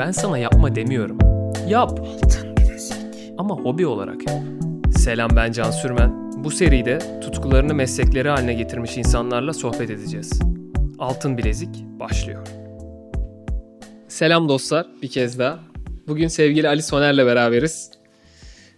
Ben sana yapma demiyorum. Yap. Ama hobi olarak yap. Selam ben Can Sürmen. Bu seride tutkularını meslekleri haline getirmiş insanlarla sohbet edeceğiz. Altın Bilezik başlıyor. Selam dostlar bir kez daha. Bugün sevgili Ali Soner'le beraberiz.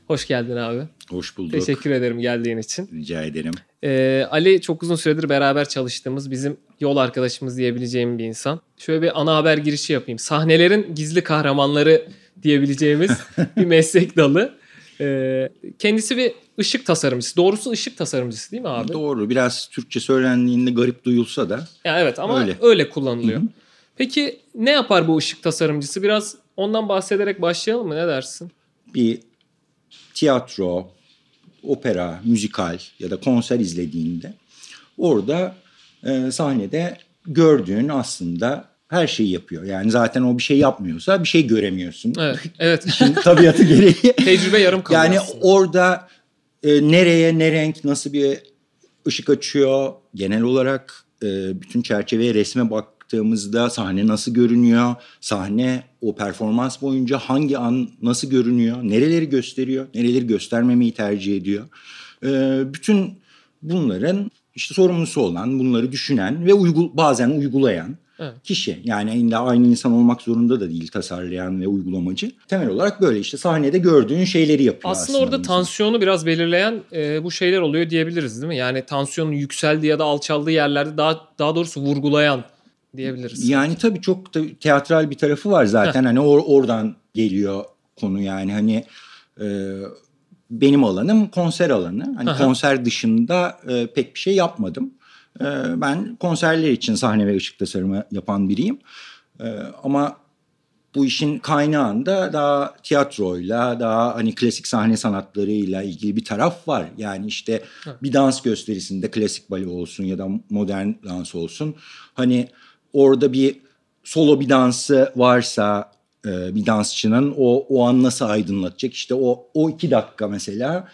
Hoş geldin abi. Hoş bulduk. Teşekkür ederim geldiğin için. Rica ederim. Ee, Ali çok uzun süredir beraber çalıştığımız bizim yol arkadaşımız diyebileceğim bir insan. Şöyle bir ana haber girişi yapayım. Sahnelerin gizli kahramanları diyebileceğimiz bir meslek dalı. Ee, kendisi bir ışık tasarımcısı. Doğrusu ışık tasarımcısı değil mi abi? Doğru. Biraz Türkçe söylendiğinde garip duyulsa da. Ya evet ama öyle, Öyle. kullanılıyor. Hı hı. Peki ne yapar bu ışık tasarımcısı? Biraz ondan bahsederek başlayalım mı? Ne dersin? bir tiyatro, opera, müzikal ya da konser izlediğinde orada e, sahnede gördüğün aslında her şeyi yapıyor. Yani zaten o bir şey yapmıyorsa bir şey göremiyorsun. Evet. Evet. İşin tabiatı gereği. Tecrübe yarım kalıyor Yani aslında. orada e, nereye ne renk nasıl bir ışık açıyor genel olarak e, bütün çerçeveye resme baktığımızda sahne nasıl görünüyor sahne o performans boyunca hangi an nasıl görünüyor nereleri gösteriyor nereleri göstermemeyi tercih ediyor E, bütün bunların işte sorumlusu olan bunları düşünen ve uygul bazen uygulayan Evet. kişi. Yani illa aynı insan olmak zorunda da değil tasarlayan ve uygulamacı. Temel olarak böyle işte sahnede gördüğün şeyleri yapıyor aslında. Aslında orada insan. tansiyonu biraz belirleyen e, bu şeyler oluyor diyebiliriz değil mi? Yani tansiyonun yükseldiği ya da alçaldığı yerlerde daha daha doğrusu vurgulayan diyebiliriz. Yani tabii çok da teatral bir tarafı var zaten. Hani or- oradan geliyor konu yani hani e, benim alanım konser alanı. Hani Aha. konser dışında e, pek bir şey yapmadım. E, ben konserler için sahne ve ışık tasarımı yapan biriyim. E, ama bu işin kaynağında daha tiyatroyla, daha hani klasik sahne sanatlarıyla ilgili bir taraf var. Yani işte bir dans gösterisinde klasik bale olsun ya da modern dans olsun. Hani orada bir solo bir dansı varsa e, bir dansçının o o an nasıl aydınlatacak? İşte o o iki dakika mesela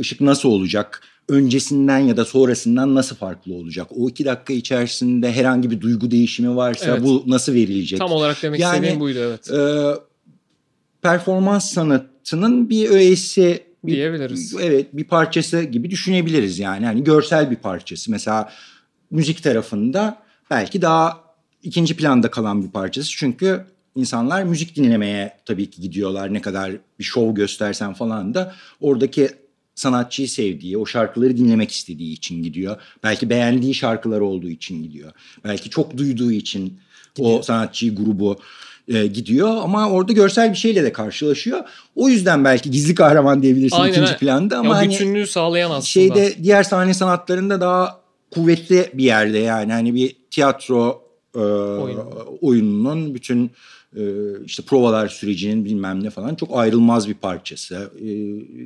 ışık nasıl olacak? Öncesinden ya da sonrasından nasıl farklı olacak? O iki dakika içerisinde herhangi bir duygu değişimi varsa Evet. bu nasıl verilecek? Tam olarak demek Yani, istediğim buydu evet. Ee, performans sanatının bir öğesi bir, Diyebiliriz. Evet bir parçası gibi düşünebiliriz yani. Hani görsel bir parçası. Mesela müzik tarafında belki daha ikinci planda kalan bir parçası. Çünkü insanlar müzik dinlemeye tabii ki gidiyorlar. Ne kadar bir şov göstersen falan da oradaki sanatçıyı sevdiği, o şarkıları dinlemek istediği için gidiyor. Belki beğendiği şarkılar olduğu için gidiyor. Belki çok duyduğu için o sanatçıyı, grubu e, gidiyor ama orada görsel bir şeyle de karşılaşıyor. O yüzden belki gizli kahraman diyebilirsin Aynen, ikinci planda ama ya hani bütünlüğü sağlayan aslında. şeyde diğer sahne sanatlarında daha kuvvetli bir yerde yani hani bir tiyatro e, oyununun bütün işte provalar sürecinin bilmem ne falan çok ayrılmaz bir parçası. E,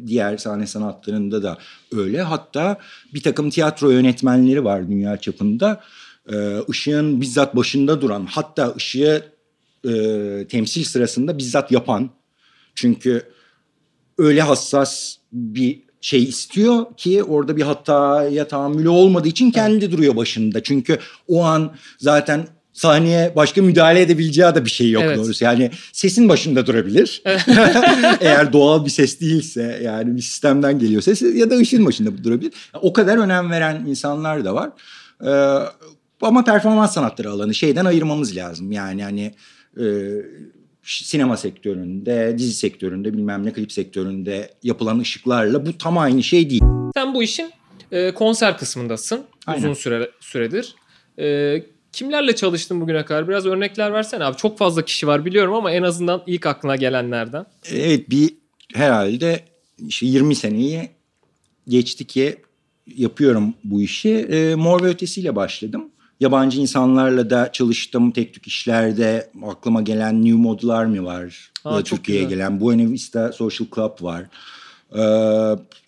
diğer sahne sanatlarında da öyle. Hatta bir takım tiyatro yönetmenleri var dünya çapında. E, ışığın bizzat başında duran hatta ışığı e, temsil sırasında bizzat yapan. Çünkü öyle hassas bir şey istiyor ki orada bir hataya tahammülü olmadığı için kendi duruyor başında. Çünkü o an zaten sahneye başka müdahale edebileceği de bir şey yok Evet. doğrusu. Yani sesin başında durabilir. Eğer doğal bir ses değilse yani bir sistemden geliyor ses ya da ışığın başında durabilir. O kadar önem veren insanlar da var. Ee, ama performans sanatları alanı şeyden ayırmamız lazım. Yani hani e, sinema sektöründe, dizi sektöründe, bilmem ne klip sektöründe yapılan ışıklarla bu tam aynı şey değil. Sen bu işin e, konser kısmındasın Aynen. uzun süre süredir. E, kimlerle çalıştın bugüne kadar? Biraz örnekler versene abi. Çok fazla kişi var biliyorum ama en azından ilk aklına gelenlerden. Evet bir herhalde işte 20 seneyi geçti ki yapıyorum bu işi. E, Mor ve Ötesi'yle başladım. Yabancı insanlarla da çalıştım tek tük işlerde. Aklıma gelen New Model Army var. Aa, Türkiye'ye gelen Buena Vista Social Club var. Ee,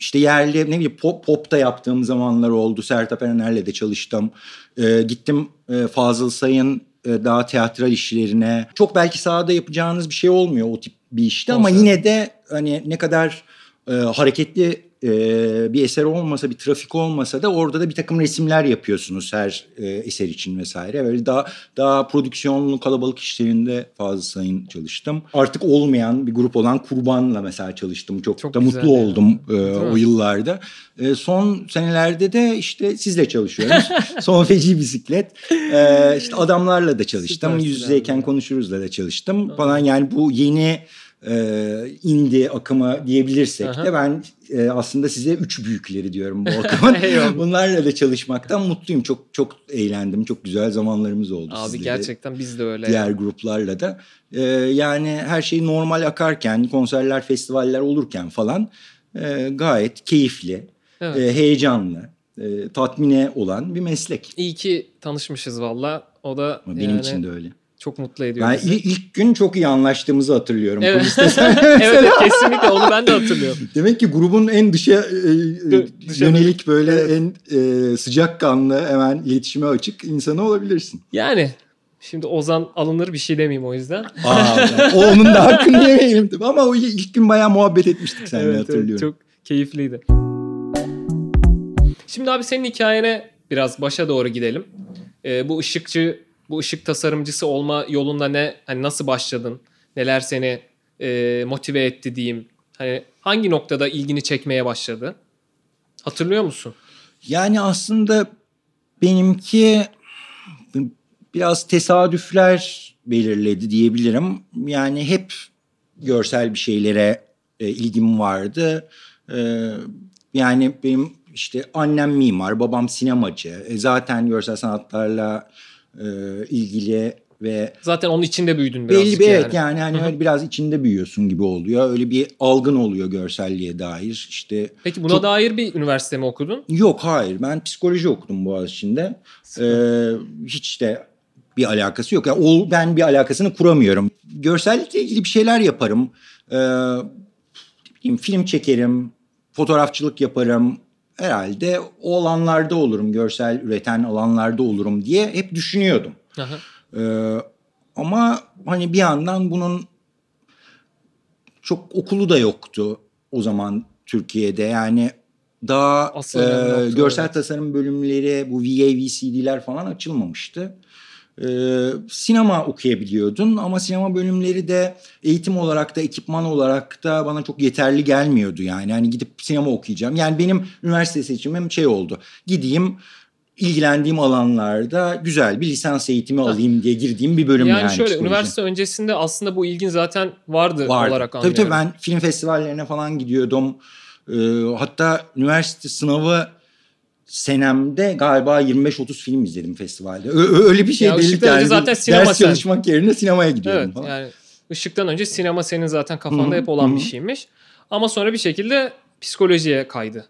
işte yerli ne bileyim pop, pop da yaptığım zamanlar oldu. Sertab Erener'le de çalıştım. Ee, gittim e, Fazıl Say'ın e, daha teatral işlerine. Çok belki sahada yapacağınız bir şey olmuyor o tip bir işte ama Konser. yine de hani ne kadar e, hareketli e, bir eser olmasa bir trafik olmasa da orada da bir takım resimler yapıyorsunuz her e, eser için vesaire. Böyle daha daha prodüksiyonlu kalabalık işlerinde fazla sayın çalıştım. Artık olmayan bir grup olan Kurban'la mesela çalıştım. Çok, Çok da mutlu yani. oldum e, o yıllarda. E, son senelerde de işte sizle çalışıyoruz. son feci bisiklet. E, işte adamlarla da çalıştım. Süper, Yüz yüzeyken konuşuruzla da çalıştım falan. Yani bu yeni e, indie akımı diyebilirsek Aha. de ben e, aslında size üç büyükleri diyorum bu akımın. Bunlarla da çalışmaktan mutluyum. Çok çok eğlendim. Çok güzel zamanlarımız oldu. Abi sizle gerçekten biz de öyle. Diğer yani. gruplarla da. E, yani her şey normal akarken, konserler, festivaller olurken falan e, gayet keyifli, evet. e, heyecanlı, e, tatmine olan bir meslek. İyi ki tanışmışız valla. O da benim yani... için de öyle. Çok mutlu ediyor ben bizi. ilk gün çok iyi anlaştığımızı hatırlıyorum. Evet, evet kesinlikle onu ben de hatırlıyorum. Demek ki grubun en dışa, e, dışa yönelik böyle evet. en e, sıcakkanlı hemen iletişime açık insanı olabilirsin. Yani Şimdi Ozan alınır bir şey demeyeyim o yüzden. Aa, o onun da hakkını yemeyelim. Ama o ilk gün bayağı muhabbet etmiştik seninle evet, hatırlıyorum. Evet, çok keyifliydi. Şimdi abi senin hikayene biraz başa doğru gidelim. Ee, bu ışıkçı bu ışık tasarımcısı olma yolunda ne hani nasıl başladın? Neler seni e, motive etti diyeyim. Hani hangi noktada ilgini çekmeye başladı? Hatırlıyor musun? Yani aslında benimki biraz tesadüfler belirledi diyebilirim. Yani hep görsel bir şeylere e, ilgim vardı. E, yani benim işte annem mimar, babam sinemacı. E, zaten görsel sanatlarla e, ilgili ve zaten onun içinde büyüdün biraz. Belli bir yani. evet yani hani öyle biraz içinde büyüyorsun gibi oluyor. Öyle bir algın oluyor görselliğe dair. İşte Peki buna çok... dair bir üniversite mi okudun? Yok hayır. Ben psikoloji okudum Boğaziçi'nde. Ee, hiç de bir alakası yok. Yani o, ben bir alakasını kuramıyorum. Görsellikle ilgili bir şeyler yaparım. Ee, film çekerim, fotoğrafçılık yaparım, herhalde o alanlarda olurum, görsel üreten alanlarda olurum diye hep düşünüyordum. Ee, ama hani bir yandan bunun çok okulu da yoktu o zaman Türkiye'de. Yani daha e, görsel tasarım bölümleri, bu VA, VCD'ler falan açılmamıştı e, sinema okuyabiliyordun ama sinema bölümleri de eğitim olarak da ekipman olarak da bana çok yeterli gelmiyordu yani. Hani gidip sinema okuyacağım. Yani benim üniversite seçimim şey oldu. Gideyim ilgilendiğim alanlarda güzel bir lisans eğitimi alayım diye girdiğim bir bölüm yani. Yani şöyle psikoloji. üniversite öncesinde aslında bu ilgin zaten vardı, vardı. olarak anlıyorum. Tabii tabii ben film festivallerine falan gidiyordum. Ee, hatta üniversite sınavı senemde galiba 25-30 film izledim festivalde. Ö- öyle bir şey ya değil yani. Zaten sinema ders sen. çalışmak yerine sinemaya gidiyorum evet, falan. Yani ışıktan önce sinema senin zaten kafanda Hı-hı. hep olan Hı-hı. bir şeymiş. Ama sonra bir şekilde psikolojiye kaydı.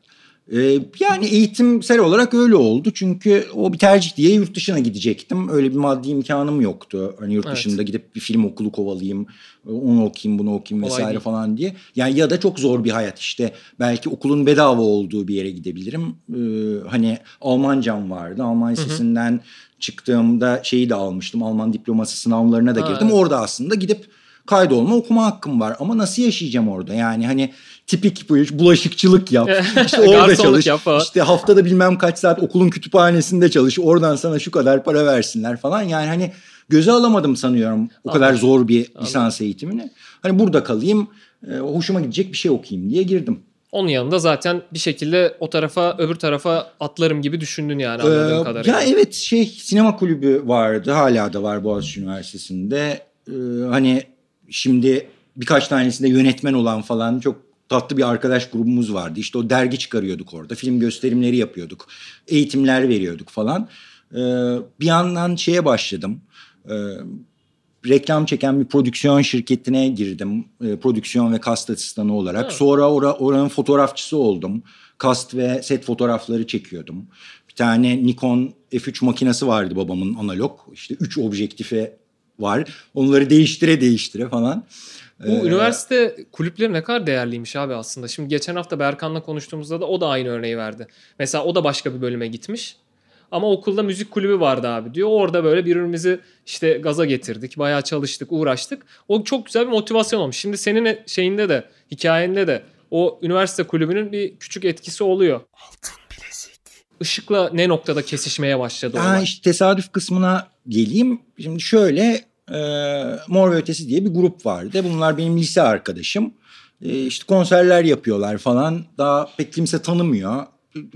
Ee, yani eğitimsel olarak öyle oldu. Çünkü o bir tercih diye yurt dışına gidecektim. Öyle bir maddi imkanım yoktu. Hani yurt evet. dışında gidip bir film okulu kovalayayım. Onu okuyayım, bunu okuyayım vesaire değil. falan diye. Yani ya da çok zor bir hayat işte. Belki okulun bedava olduğu bir yere gidebilirim. Ee, hani Almancam vardı. Alman lisesinden çıktığımda şeyi de almıştım. Alman diploması sınavlarına da girdim. Ha, evet. Orada aslında gidip kaydolma okuma hakkım var. Ama nasıl yaşayacağım orada? Yani hani tipik bu iş bulaşıkçılık yap. İşte orada çalış. Yap İşte haftada bilmem kaç saat okulun kütüphanesinde çalış. Oradan sana şu kadar para versinler falan. Yani hani göze alamadım sanıyorum o kadar zor bir lisans eğitimini. Hani burada kalayım, e, hoşuma gidecek bir şey okuyayım diye girdim. Onun yanında zaten bir şekilde o tarafa öbür tarafa atlarım gibi düşündün yani anladığım ee, kadarıyla. Ya evet şey sinema kulübü vardı hala da var Boğaziçi Üniversitesi'nde. Ee, hani şimdi birkaç tanesinde yönetmen olan falan çok tatlı bir arkadaş grubumuz vardı. İşte o dergi çıkarıyorduk orada. Film gösterimleri yapıyorduk. Eğitimler veriyorduk falan. Ee, bir yandan şeye başladım. Ee, reklam çeken bir prodüksiyon şirketine girdim. Ee, prodüksiyon ve kast asistanı olarak. Evet. Sonra ora, oranın fotoğrafçısı oldum. Kast ve set fotoğrafları çekiyordum. Bir tane Nikon F3 makinesi vardı babamın analog. İşte 3 objektife var. Onları değiştire değiştire falan. Bu ee, üniversite kulüpleri ne kadar değerliymiş abi aslında. Şimdi geçen hafta Berkan'la konuştuğumuzda da o da aynı örneği verdi. Mesela o da başka bir bölüme gitmiş. Ama okulda müzik kulübü vardı abi diyor. Orada böyle birbirimizi işte gaza getirdik. Bayağı çalıştık, uğraştık. O çok güzel bir motivasyon olmuş. Şimdi senin şeyinde de, hikayende de o üniversite kulübünün bir küçük etkisi oluyor. Altın bilezik. Işıkla ne noktada kesişmeye başladı ha, işte tesadüf kısmına geleyim. Şimdi şöyle e, Mor ve Ötesi diye bir grup vardı. Bunlar benim lise arkadaşım. E, işte konserler yapıyorlar falan. Daha pek kimse tanımıyor.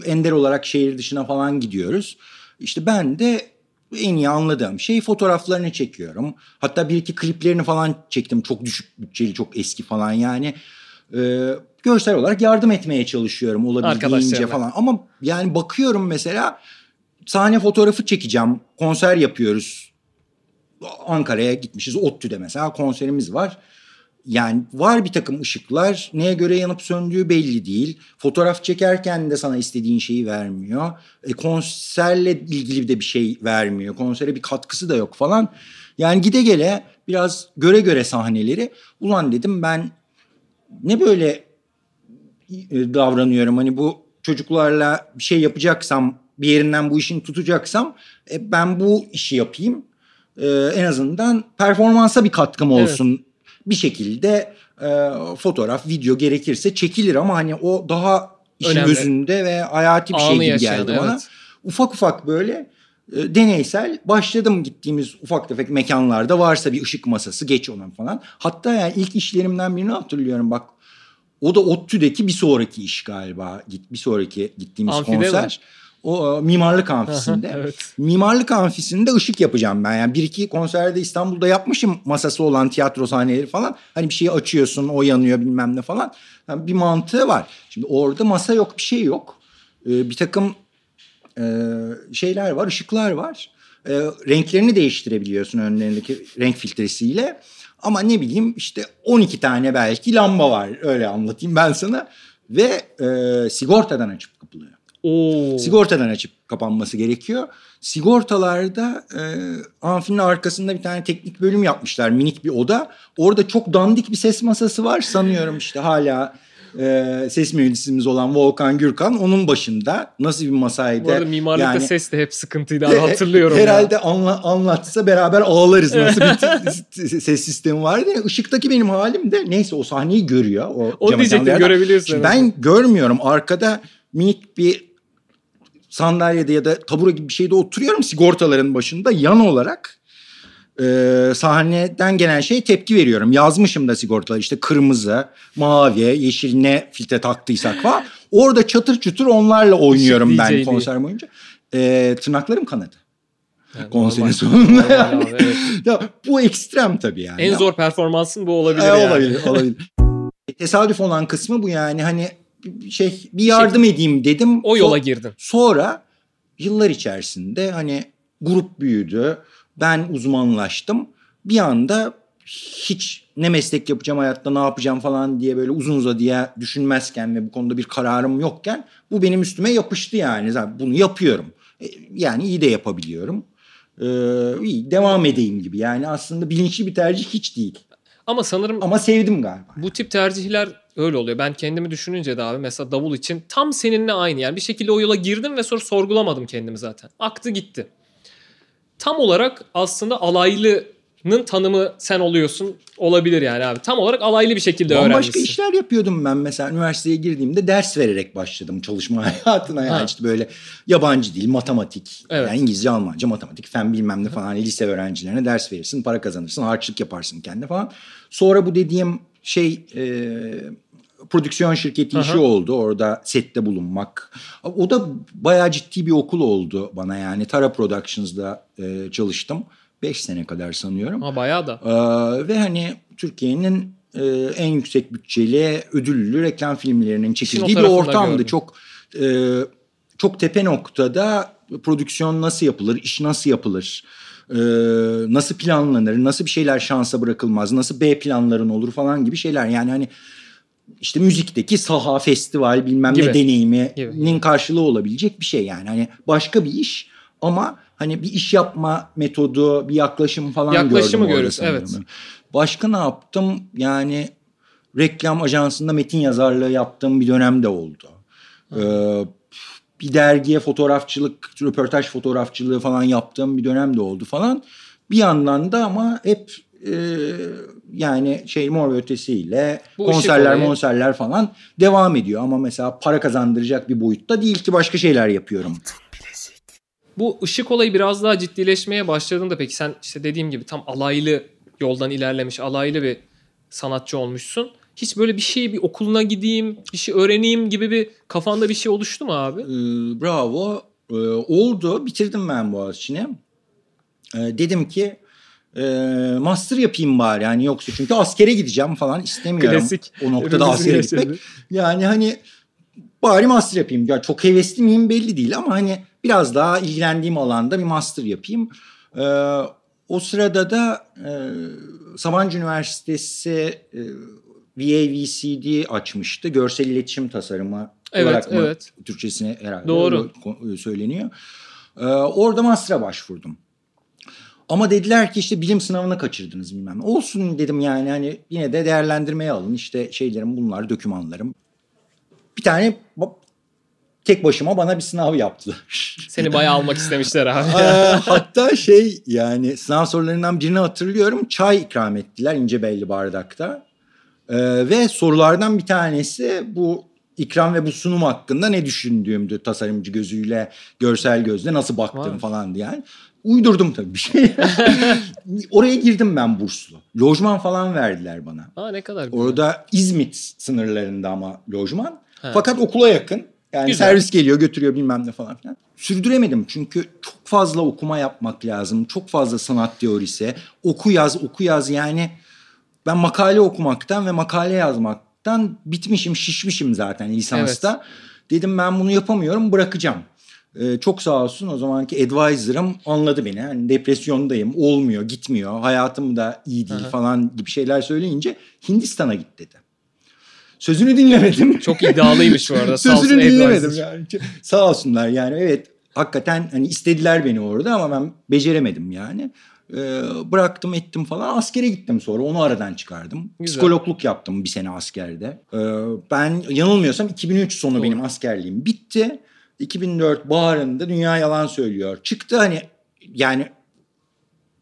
Ender olarak şehir dışına falan gidiyoruz. İşte ben de en iyi anladığım şey fotoğraflarını çekiyorum. Hatta bir iki kliplerini falan çektim. Çok düşük bütçeli, çok eski falan yani. Ee, görsel olarak yardım etmeye çalışıyorum olabildiğince falan. Ama yani bakıyorum mesela sahne fotoğrafı çekeceğim. Konser yapıyoruz. Ankara'ya gitmişiz. ODTÜ'de mesela konserimiz var. Yani var bir takım ışıklar neye göre yanıp söndüğü belli değil. Fotoğraf çekerken de sana istediğin şeyi vermiyor. E, konserle ilgili de bir şey vermiyor. Konsere bir katkısı da yok falan. Yani gide gele biraz göre göre sahneleri. Ulan dedim ben ne böyle e, davranıyorum hani bu çocuklarla bir şey yapacaksam bir yerinden bu işini tutacaksam e, ben bu işi yapayım. E, en azından performansa bir katkım olsun. Evet bir şekilde e, fotoğraf, video gerekirse çekilir ama hani o daha işin Önemli. özünde ve hayati bir Anı şey gibi yaşayan, geldi bana. Evet. Ufak ufak böyle e, deneysel başladım gittiğimiz ufak tefek mekanlarda varsa bir ışık masası geç ona falan. Hatta yani ilk işlerimden birini hatırlıyorum bak. O da ODTÜ'deki bir sonraki iş galiba. Bir sonraki gittiğimiz Amfide konser. Mi? O e, mimarlık amfisinde. evet. Mimarlık amfisinde ışık yapacağım ben. Yani bir iki konserde İstanbul'da yapmışım masası olan tiyatro sahneleri falan. Hani bir şeyi açıyorsun o yanıyor bilmem ne falan. Yani bir mantığı var. Şimdi orada masa yok bir şey yok. Ee, bir takım e, şeyler var ışıklar var. E, renklerini değiştirebiliyorsun önlerindeki renk filtresiyle. Ama ne bileyim işte 12 tane belki lamba var öyle anlatayım ben sana. Ve e, sigortadan açıp kapılıyor. Oo. Sigortadan açıp kapanması gerekiyor. Sigortalarda e, amfinin arkasında bir tane teknik bölüm yapmışlar. Minik bir oda. Orada çok dandik bir ses masası var sanıyorum işte hala e, ses mühendisimiz olan Volkan Gürkan onun başında nasıl bir masaydı. Bu arada mimarlıkta yani, ses de hep sıkıntıydı abi hatırlıyorum. Herhalde anla, anlatsa beraber ağlarız nasıl bir ses sistemi vardı. Yani ışıktaki benim halim de neyse o sahneyi görüyor. O, o diyecektim görebiliyorsun. Ben görmüyorum arkada minik bir sandalyede ya da tabure gibi bir şeyde oturuyorum sigortaların başında yan olarak e, sahneden gelen şey tepki veriyorum. Yazmışım da sigortalar işte kırmızı, mavi, yeşil ne filtre taktıysak falan. Orada çatır çutur onlarla oynuyorum ben konser boyunca. E, tırnaklarım kanadı. Yani Konserin normal. sonunda. yani. evet. ya, bu ekstrem tabii yani. En zor performansın bu olabilir e, yani. Olabilir, olabilir. Tesadüf olan kısmı bu yani hani şey bir yardım şey, edeyim dedim. O yola girdin. Sonra yıllar içerisinde hani grup büyüdü. Ben uzmanlaştım. Bir anda hiç ne meslek yapacağım hayatta ne yapacağım falan diye böyle uzun uzadıya düşünmezken ve bu konuda bir kararım yokken bu benim üstüme yapıştı yani. Zaten bunu yapıyorum. E, yani iyi de yapabiliyorum. Ee, iyi devam edeyim gibi. Yani aslında bilinçli bir tercih hiç değil. Ama sanırım ama sevdim galiba. Bu tip tercihler öyle oluyor. Ben kendimi düşününce de abi mesela davul için tam seninle aynı. Yani bir şekilde o yola girdim ve sonra sorgulamadım kendimi zaten. Aktı gitti. Tam olarak aslında alaylının tanımı sen oluyorsun. Olabilir yani abi. Tam olarak alaylı bir şekilde Bambaşka öğrenmişsin. Başka işler yapıyordum ben mesela. Üniversiteye girdiğimde ders vererek başladım çalışma hayatına. Yani ha. işte böyle yabancı dil, matematik. Evet. Yani İngilizce, Almanca, matematik, fen bilmem ne falan. Hani lise öğrencilerine ders verirsin, para kazanırsın, harçlık yaparsın kendine falan. Sonra bu dediğim şey e, prodüksiyon şirketi Aha. işi oldu. Orada sette bulunmak. O da bayağı ciddi bir okul oldu bana yani. Tara Productions'da e, çalıştım. Beş sene kadar sanıyorum. Ha bayağı da. Ee, ve hani Türkiye'nin e, en yüksek bütçeli ödüllü reklam filmlerinin çekildiği bir ortamdı. Gördüm. Çok e, çok tepe noktada prodüksiyon nasıl yapılır, iş nasıl yapılır, e, nasıl planlanır, nasıl bir şeyler şansa bırakılmaz, nasıl B planların olur falan gibi şeyler. Yani hani işte müzikteki saha, festival bilmem gibi. ne deneyiminin gibi. karşılığı olabilecek bir şey yani. Hani başka bir iş ama hani bir iş yapma metodu, bir yaklaşım falan Yaklaşımı gördüm. Yaklaşımı görüyoruz evet. Başka ne yaptım? Yani reklam ajansında metin yazarlığı yaptığım bir dönem de oldu. Ee, bir dergiye fotoğrafçılık, röportaj fotoğrafçılığı falan yaptığım bir dönem de oldu falan. Bir yandan da ama hep e, yani şey mor ve ötesiyle Bu konserler konserler falan devam ediyor. Ama mesela para kazandıracak bir boyutta değil ki başka şeyler yapıyorum. Bu ışık olayı biraz daha ciddileşmeye başladığında peki sen işte dediğim gibi tam alaylı yoldan ilerlemiş alaylı bir sanatçı olmuşsun. Hiç böyle bir şey bir okuluna gideyim, bir şey öğreneyim gibi bir kafanda bir şey oluştu mu abi? Ee, bravo. Ee, oldu. Bitirdim ben Boğaziçi'ni. Ee, dedim ki e, master yapayım bari yani yoksa çünkü askere gideceğim falan istemiyorum. Klasik. O noktada askere gitmek. Yani hani bari master yapayım. Ya çok hevesli miyim belli değil ama hani biraz daha ilgilendiğim alanda bir master yapayım. Ee, o sırada da e, Sabancı Üniversitesi e, VAVCD açmıştı. Görsel iletişim tasarımı evet, olarak mı evet. Türkçesine herhalde Doğru. söyleniyor. Ee, orada master'a başvurdum. Ama dediler ki işte bilim sınavını kaçırdınız bilmem. Olsun dedim yani hani yine de değerlendirmeye alın. işte şeylerim bunlar dokümanlarım. Bir tane tek başıma bana bir sınav yaptılar. Seni bayağı almak istemişler abi. Hatta şey yani sınav sorularından birini hatırlıyorum. Çay ikram ettiler ince belli bardakta. Ee, ve sorulardan bir tanesi bu ikram ve bu sunum hakkında ne düşündüğümdü tasarımcı gözüyle, görsel gözle nasıl baktığım falan diye. Yani uydurdum tabii bir şey. Oraya girdim ben burslu. Lojman falan verdiler bana. Aa ne kadar güzel. Orada İzmit sınırlarında ama lojman. Ha. Fakat okula yakın. Yani güzel. servis geliyor götürüyor bilmem ne falan filan. Sürdüremedim çünkü çok fazla okuma yapmak lazım. Çok fazla sanat teorisi. Oku yaz oku yaz yani ben makale okumaktan ve makale yazmaktan bitmişim, şişmişim zaten lisansta. Evet. Dedim ben bunu yapamıyorum, bırakacağım. Ee, çok sağ olsun o zamanki advisor'ım anladı beni. Yani depresyondayım, olmuyor, gitmiyor, hayatım da iyi değil Aha. falan gibi şeyler söyleyince Hindistan'a git dedi. Sözünü dinlemedim. Çok iddialıymış bu arada. Sözünü dinlemedim yani. Sağ olsunlar yani evet hakikaten hani istediler beni orada ama ben beceremedim yani. Ee, bıraktım ettim falan askere gittim sonra onu aradan çıkardım. Güzel. Psikologluk yaptım bir sene askerde. Ee, ben yanılmıyorsam 2003 sonu Doğru. benim askerliğim bitti. 2004 baharında Dünya Yalan Söylüyor. Çıktı hani yani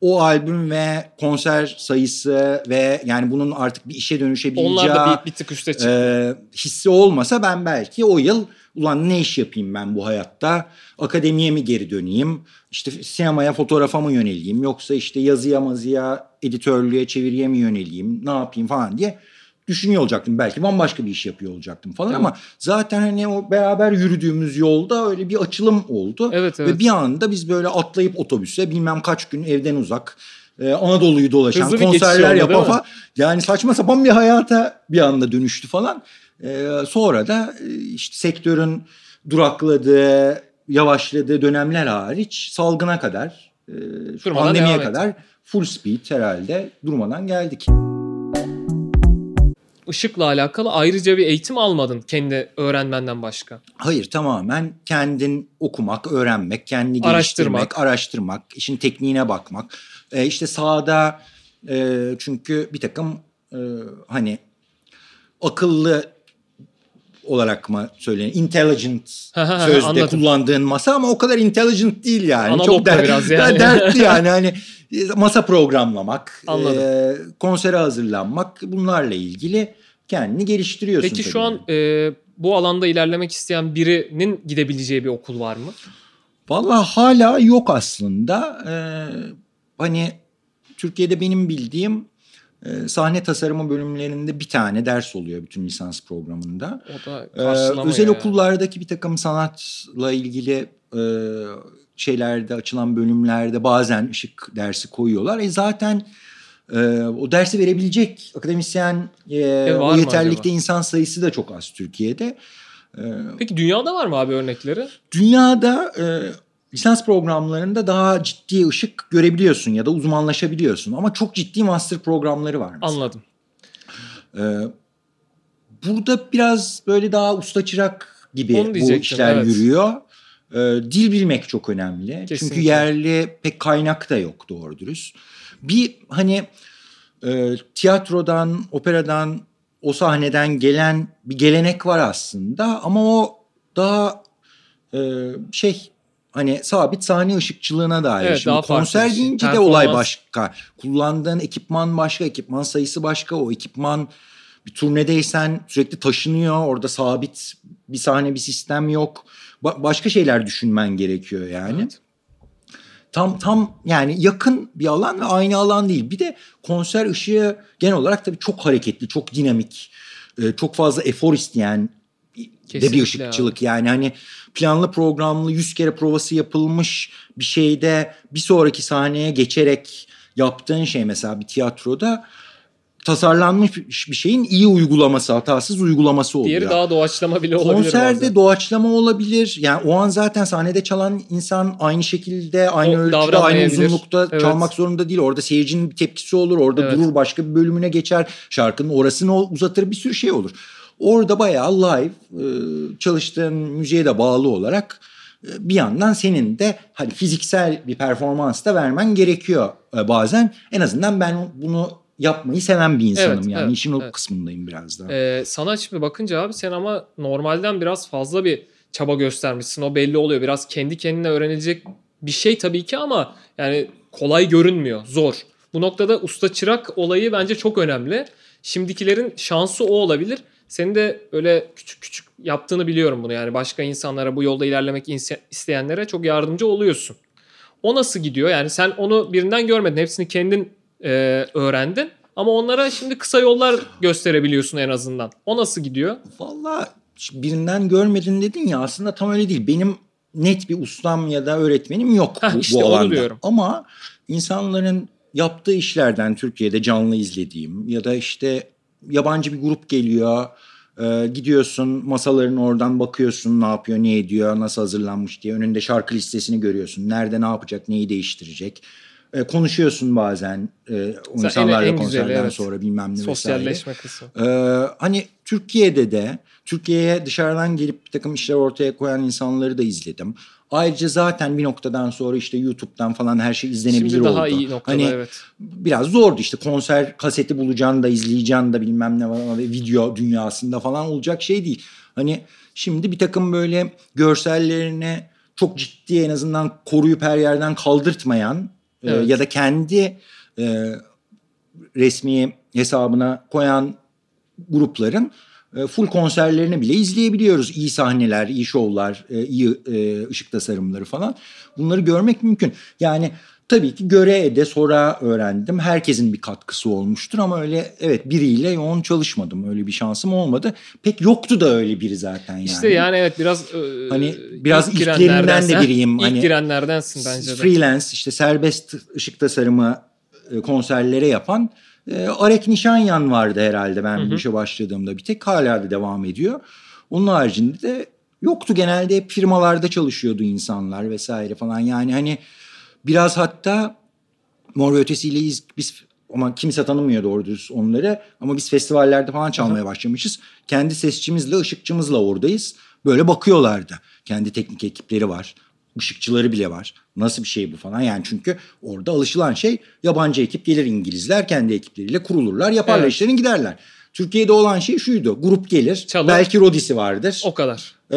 o albüm ve konser sayısı ve yani bunun artık bir işe dönüşebileceği Onlar da bir, bir tık üste çıktı. E, hissi olmasa ben belki o yıl ulan ne iş yapayım ben bu hayatta? Akademiye mi geri döneyim? İşte sinemaya, fotoğrafa mı yöneleyim? Yoksa işte yazıya, mazıya, editörlüğe, çeviriye mi yöneleyim? Ne yapayım falan diye düşünüyor olacaktım. Belki bambaşka bir iş yapıyor olacaktım falan evet. ama zaten hani o beraber yürüdüğümüz yolda öyle bir açılım oldu. Evet, evet. Ve bir anda biz böyle atlayıp otobüse bilmem kaç gün evden uzak e, Anadolu'yu dolaşan Hızlı konserler yapa falan. Yani saçma sapan bir hayata bir anda dönüştü falan. E, sonra da e, işte sektörün durakladığı, yavaşladığı dönemler hariç salgına kadar, e, pandemiye kadar full speed herhalde durmadan geldik ışıkla alakalı ayrıca bir eğitim almadın kendi öğrenmenden başka. Hayır tamamen kendin okumak, öğrenmek, kendini araştırmak. geliştirmek, araştırmak, işin tekniğine bakmak. Ee, işte sahada e, çünkü bir takım e, hani akıllı olarak mı söyleniyor? Intelligent sözde Anladım. kullandığın masa ama o kadar intelligent değil yani. Analog Çok der, biraz yani. dertli yani. Hani masa programlamak, e, konsere hazırlanmak bunlarla ilgili kendini geliştiriyorsun. Peki tabii. şu an e, bu alanda ilerlemek isteyen birinin gidebileceği bir okul var mı? Vallahi hala yok aslında. Ee, hani Türkiye'de benim bildiğim e, sahne tasarımı bölümlerinde bir tane ders oluyor bütün lisans programında. O da ee, özel yani. okullardaki bir takım sanatla ilgili e, şeylerde açılan bölümlerde bazen ışık dersi koyuyorlar. E zaten e, o dersi verebilecek akademisyen e, e o yeterlikte insan sayısı da çok az Türkiye'de. E, Peki dünyada var mı abi örnekleri? Dünyada e, lisans programlarında daha ciddi ışık görebiliyorsun ya da uzmanlaşabiliyorsun. Ama çok ciddi master programları var. Mesela. Anladım. E, burada biraz böyle daha usta çırak gibi bu işler evet. yürüyor. E, dil bilmek çok önemli. Kesinlikle. Çünkü yerli pek kaynak da yok doğru dürüst bir hani e, tiyatrodan, operadan, o sahneden gelen bir gelenek var aslında ama o daha e, şey hani sabit sahne ışıkçılığına dair. Evet, Şimdi daha konser farklı şey. deyince de olay başka. Kullandığın ekipman başka, ekipman sayısı başka. O ekipman bir turnedeysen sürekli taşınıyor. Orada sabit bir sahne, bir sistem yok. Ba- başka şeyler düşünmen gerekiyor yani. Evet. Tam tam yani yakın bir alan ve aynı alan değil. Bir de konser ışığı genel olarak tabii çok hareketli, çok dinamik, e, çok fazla efor isteyen de Kesinlikle bir ışıkçılık. Yani hani planlı programlı 100 kere provası yapılmış bir şeyde bir sonraki sahneye geçerek yaptığın şey mesela bir tiyatroda tasarlanmış bir şeyin iyi uygulaması, hatasız uygulaması oluyor. Diğeri daha doğaçlama bile olabilir Konserde bazen. doğaçlama olabilir. Yani o an zaten sahnede çalan insan aynı şekilde, aynı O ölçüde, aynı uzunlukta Evet. çalmak zorunda değil. Orada seyircinin bir tepkisi olur. Orada Evet. durur, başka bir bölümüne geçer. Şarkının orasını uzatır, bir sürü şey olur. Orada bayağı live e, çalıştığın müziğe de bağlı olarak e, bir yandan senin de hani fiziksel bir performans da vermen gerekiyor e, bazen. En azından ben bunu yapmayı seven bir insanım Evet, yani evet, işin o evet. kısmındayım biraz daha. Ee, sana şimdi bakınca abi sen ama normalden biraz fazla bir çaba göstermişsin. O belli oluyor. Biraz kendi kendine öğrenilecek bir şey tabii ki ama yani kolay görünmüyor. Zor. Bu noktada usta çırak olayı bence çok önemli. Şimdikilerin şansı o olabilir. Senin de öyle küçük küçük yaptığını biliyorum bunu. Yani başka insanlara bu yolda ilerlemek isteyenlere çok yardımcı oluyorsun. O nasıl gidiyor? Yani sen onu birinden görmedin. Hepsini kendin e, öğrendin. Ama onlara şimdi kısa yollar gösterebiliyorsun en azından. O nasıl gidiyor? Valla birinden görmedin dedin ya aslında tam öyle değil. Benim net bir ustam ya da öğretmenim yok Heh, bu, işte bu alanda. diyorum. Ama insanların yaptığı işlerden Türkiye'de canlı izlediğim ya da işte yabancı bir grup geliyor. e, gidiyorsun masaların oradan bakıyorsun ne yapıyor ne ediyor nasıl hazırlanmış diye önünde şarkı listesini görüyorsun nerede ne yapacak neyi değiştirecek E, konuşuyorsun bazen e, o insanlarla en güzeli, konserden evet. sonra bilmem ne vesaire. Sosyalleşme kısmı. Ee, hani Türkiye'de de Türkiye'ye dışarıdan gelip bir takım işler ortaya koyan insanları da izledim. Ayrıca zaten bir noktadan sonra işte YouTube'dan falan her şey izlenebilir Şimdi daha oldu. iyi noktada hani evet. biraz zordu işte konser kaseti bulacaksın da izleyeceksin da bilmem ne var ve video dünyasında falan olacak şey değil. Hani şimdi bir takım böyle görsellerini çok ciddi en azından koruyup her yerden kaldırtmayan e, Evet. ya da kendi e, resmi hesabına koyan grupların e, full konserlerini bile izleyebiliyoruz. İyi sahneler, iyi şovlar, e, iyi e, ışık tasarımları falan. Bunları görmek mümkün. Yani tabii ki göre de sonra öğrendim. Herkesin bir katkısı olmuştur ama öyle evet biriyle yoğun çalışmadım. Öyle bir şansım olmadı. Pek yoktu da öyle biri zaten yani. İşte yani evet biraz e, Hani biraz ilk ilklerinden de biriyim. İlk Hani girenlerdensin bence de. Freelance işte serbest ışık tasarımı e, konserlere yapan e, Arek Nişanyan vardı herhalde ben Hı hı. bu işe başladığımda bir tek hala da devam ediyor. Onun haricinde de yoktu genelde hep firmalarda çalışıyordu insanlar vesaire falan yani hani biraz hatta Mor ve Ötesi ile iz- biz ama kimse tanımıyor doğru dürüst onları ama biz festivallerde falan çalmaya başlamışız. Kendi sesçimizle ışıkçımızla oradayız. Böyle bakıyorlardı. Kendi teknik ekipleri var. Işıkçıları bile var. Nasıl bir şey bu falan yani çünkü orada alışılan şey yabancı ekip gelir İngilizler kendi ekipleriyle kurulurlar yaparlar Evet. işlerini giderler. Türkiye'de olan şey şuydu grup gelir Çalın. belki Rodisi vardır. O kadar. Ee,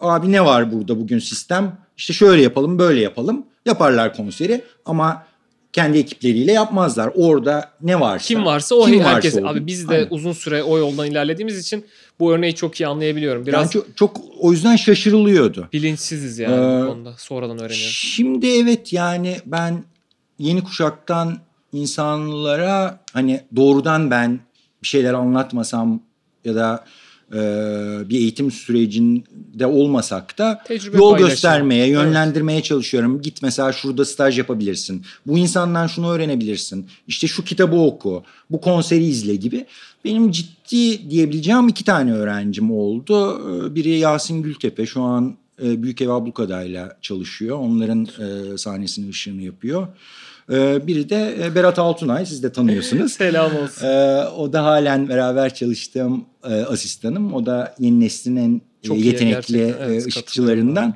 abi ne var burada bugün sistem? İşte şöyle yapalım, böyle yapalım. Yaparlar konseri ama kendi ekipleriyle yapmazlar. Orada ne varsa. Kim varsa o kim herkes. varsa. Abi biz de Aynen. uzun süre o yoldan ilerlediğimiz için bu örneği çok iyi anlayabiliyorum. Biraz Yani çok, çok o yüzden şaşırılıyordu. bilinçsiziz yani Ee, bu konuda. Sonradan öğreniyoruz. Şimdi evet yani ben yeni kuşaktan insanlara hani doğrudan ben bir şeyler anlatmasam ya da e, bir eğitim sürecinde olmasak da Tecrübe yol paylaşımı. göstermeye, Evet. yönlendirmeye çalışıyorum. Git mesela şurada staj yapabilirsin. Bu insandan şunu öğrenebilirsin. İşte şu kitabı oku, bu konseri izle gibi. Benim ciddi diyebileceğim iki tane öğrencim oldu. Ee, Biri Yasin Gültepe şu an e, Büyük Ev Ablukada'yla çalışıyor. Onların e, sahnesini ışığını yapıyor. Ee, Biri de e, Berat Altunay siz de tanıyorsunuz. Selam olsun. Ee, o da halen beraber çalıştığım e, asistanım. O da yeni neslin en Çok e, iyi, yetenekli. Evet, ışıkçılarından.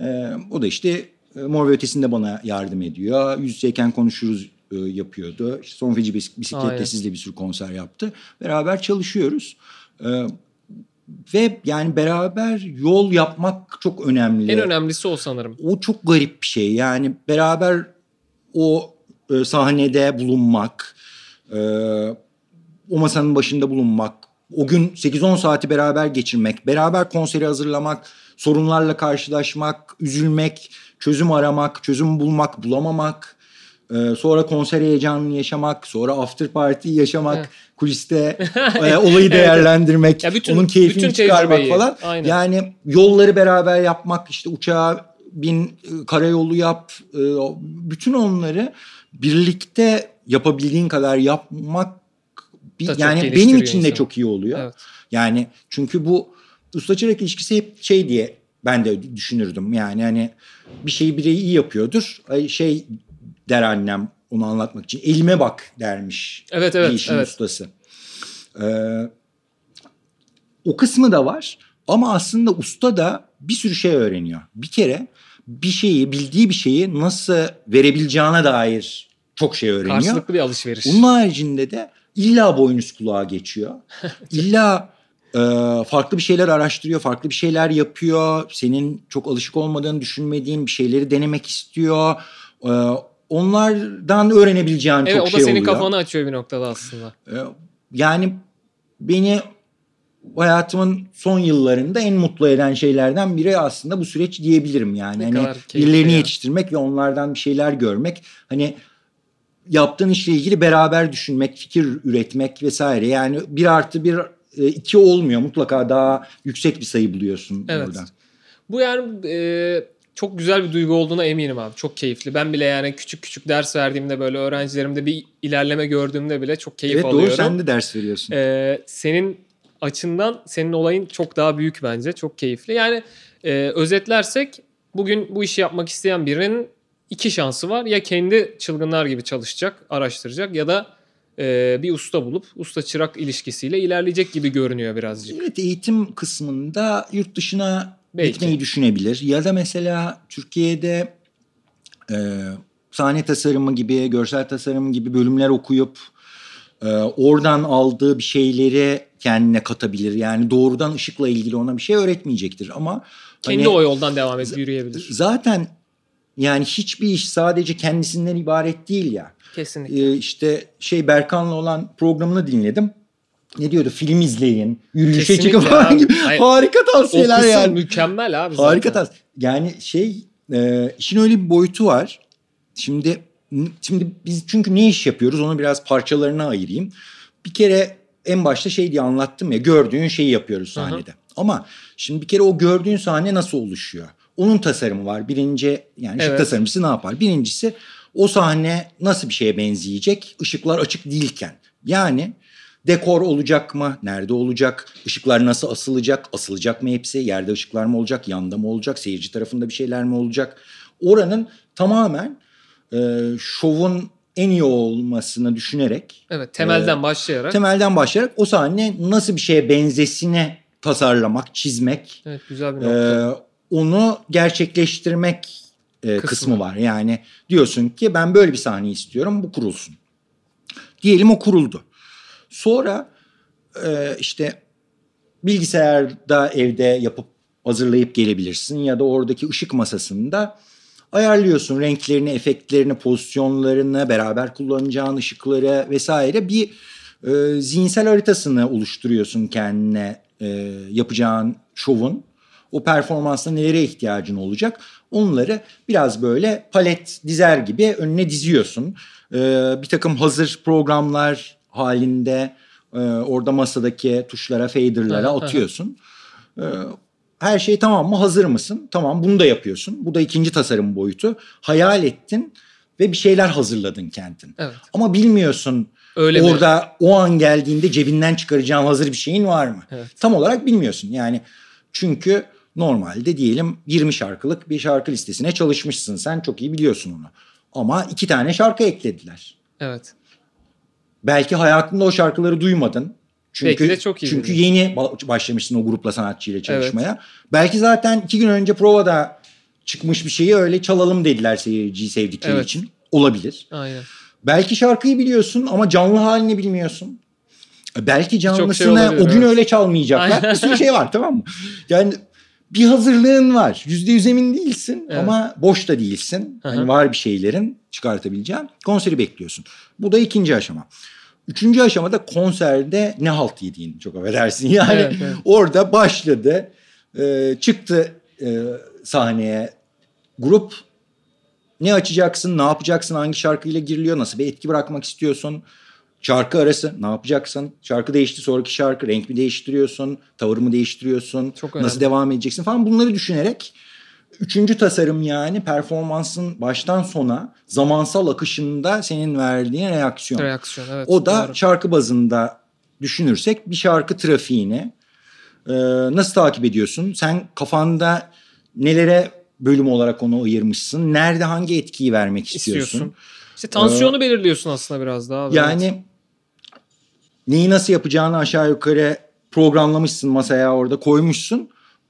Ee, o da işte Mor ve Ötesi'nde bana yardım ediyor. Yüz yüzeyken konuşuruz e, yapıyordu. İşte Son Feci Bis- Bisiklet'te sizle bir sürü konser yaptı. Beraber çalışıyoruz. Ve yani beraber yol yapmak çok önemli. En önemlisi o sanırım. O çok garip bir şey. Yani beraber o e, sahnede bulunmak, e, o masanın başında bulunmak, o gün 8-10 saati beraber geçirmek, beraber konseri hazırlamak, sorunlarla karşılaşmak, üzülmek, çözüm aramak, çözüm bulmak, bulamamak, e, sonra konser heyecanını yaşamak, sonra after party yaşamak, evet. kuliste e, olayı değerlendirmek, ya bütün, onun keyfini bütün çıkarmak falan. Aynen. Yani yolları beraber yapmak, işte uçağa bin, e, karayolu yap, e, bütün onları birlikte yapabildiğin kadar yapmak bir, yani benim için de çok iyi oluyor. Evet. Yani çünkü bu usta çırak ilişkisi hep şey diye ben de düşünürdüm. Yani hani bir şeyi biri iyi yapıyordur. Şey der annem onu anlatmak için. Elime bak dermiş. Evet evet. Bir işin evet. ustası. Ee, o kısmı da var. Ama aslında usta da bir sürü şey öğreniyor. Bir kere bir şeyi bildiği bir şeyi nasıl verebileceğine dair çok şey öğreniyor. Karşılıklı bir alışveriş. Bunun haricinde de illa boynuz kulağa geçiyor. İlla e, farklı bir şeyler araştırıyor, farklı bir şeyler yapıyor. Senin çok alışık olmadığını düşünmediğin bir şeyleri denemek istiyor. E, onlardan öğrenebileceğin evet, çok şey oluyor. Evet o da senin kafanı açıyor bir noktada aslında. E, yani beni hayatımın son yıllarında en mutlu eden şeylerden biri aslında bu süreç diyebilirim yani. Ne hani birilerini ya. yetiştirmek ve onlardan bir şeyler görmek. Hani yaptığın işle ilgili beraber düşünmek, fikir üretmek vesaire. Yani bir artı bir e, iki olmuyor. Mutlaka daha yüksek bir sayı buluyorsun evet. orada. Bu yani e, çok güzel bir duygu olduğuna eminim abi. Çok keyifli. Ben bile yani küçük küçük ders verdiğimde böyle öğrencilerimde bir ilerleme gördüğümde bile çok keyif evet, alıyorum. Evet doğru sen de ders veriyorsun. Ee, senin açından senin olayın çok daha büyük bence. Çok keyifli. Yani e, özetlersek bugün bu işi yapmak isteyen birinin iki şansı var. Ya kendi çılgınlar gibi çalışacak, araştıracak ya da e, bir usta bulup usta çırak ilişkisiyle ilerleyecek gibi görünüyor birazcık. Evet eğitim kısmında yurt dışına Belki. gitmeyi düşünebilir. Ya da mesela Türkiye'de e, sahne tasarımı gibi, görsel tasarımı gibi bölümler okuyup e, oradan aldığı bir şeyleri kendine katabilir. Yani doğrudan ışıkla ilgili ona bir şey öğretmeyecektir ama kendi hani, o yoldan devam edip yürüyebilir. Zaten yani hiçbir iş sadece kendisinden ibaret değil ya. Kesinlikle. Ee, işte şey Berkan'la olan programını dinledim. Ne diyordu? Film izleyin, yürüyüşe çıkın falan gibi. Hayır. Harika tavsiyeler o yani. mükemmel abi. Zaten. Harika tavsiye. Yani şey e, işin öyle bir boyutu var. Şimdi şimdi biz çünkü ne iş yapıyoruz onu biraz parçalarına ayırayım. Bir kere en başta şey diye anlattım ya gördüğün şeyi yapıyoruz sahnede. Hı hı. Ama şimdi bir kere o gördüğün sahne nasıl oluşuyor? Onun tasarımı var. Birinci yani ışık evet. tasarımcısı ne yapar? Birincisi o sahne nasıl bir şeye benzeyecek? Işıklar açık değilken. Yani dekor olacak mı? Nerede olacak? Işıklar nasıl asılacak? Asılacak mı hepsi? Yerde ışıklar mı olacak? Yanda mı olacak? Seyirci tarafında bir şeyler mi olacak? Oranın tamamen e, şovun en iyi olmasını düşünerek. Evet temelden e, başlayarak. Temelden başlayarak o sahne nasıl bir şeye benzesine tasarlamak, çizmek. Evet güzel bir nokta. E, onu gerçekleştirmek e, kısmı. kısmı var. Yani diyorsun ki ben böyle bir sahne istiyorum bu kurulsun. Diyelim o kuruldu. Sonra e, işte bilgisayarda evde yapıp hazırlayıp gelebilirsin ya da oradaki ışık masasında ayarlıyorsun renklerini, efektlerini, pozisyonlarını, beraber kullanacağın ışıkları vesaire bir e, zihinsel haritasını oluşturuyorsun kendine e, yapacağın şovun o performansla nelere ihtiyacın olacak onları biraz böyle palet dizer gibi önüne diziyorsun. Ee, bir takım hazır programlar halinde e, orada masadaki tuşlara faderlara atıyorsun. Ee, her şey tamam mı hazır mısın? Tamam bunu da yapıyorsun. Bu da ikinci tasarım boyutu. Hayal ettin ve bir şeyler hazırladın kendin. Evet. Ama bilmiyorsun Öyle orada mi? o an geldiğinde cebinden çıkaracağın hazır bir şeyin var mı? Evet. Tam olarak bilmiyorsun. Yani çünkü Normalde diyelim 20 şarkılık bir şarkı listesine çalışmışsın. Sen çok iyi biliyorsun onu. Ama iki tane şarkı eklediler. Evet. Belki hayatında o şarkıları duymadın. Çünkü, Belki de çok iyi. Çünkü yeni başlamışsın o grupla sanatçıyla çalışmaya. Evet. Belki zaten iki gün önce provada çıkmış bir şeyi öyle çalalım dediler seyirciyi sevdikleri evet. için. Olabilir. Aynen. Belki şarkıyı biliyorsun ama canlı halini bilmiyorsun. Belki canlısını şey o gün evet. öyle çalmayacaklar. bir sürü şey var tamam mı? Yani bir hazırlığın var. Yüzde yüz emin değilsin evet. ama boş da değilsin. Hani var bir şeylerin çıkartabileceğin. Konseri bekliyorsun. Bu da ikinci aşama. Üçüncü aşamada konserde ne halt yediğin çok affedersin. Yani evet, evet. orada başladı. E, çıktı e, sahneye grup. Ne açacaksın, ne yapacaksın, hangi şarkıyla giriliyor, nasıl bir etki bırakmak istiyorsun? Şarkı arası ne yapacaksın? Şarkı değişti sonraki şarkı renk mi değiştiriyorsun? Tavır mı değiştiriyorsun? Çok Nasıl devam edeceksin falan bunları düşünerek üçüncü tasarım yani performansın baştan sona zamansal akışında senin verdiğin reaksiyon. Reaksiyon evet. O da doğru. şarkı bazında düşünürsek bir şarkı trafiğini e, nasıl takip ediyorsun? Sen kafanda nelere bölüm olarak onu ayırmışsın? Nerede hangi etkiyi vermek istiyorsun? istiyorsun. İşte tansiyonu ee, belirliyorsun aslında biraz daha. Yani neyi nasıl yapacağını aşağı yukarı programlamışsın masaya orada koymuşsun.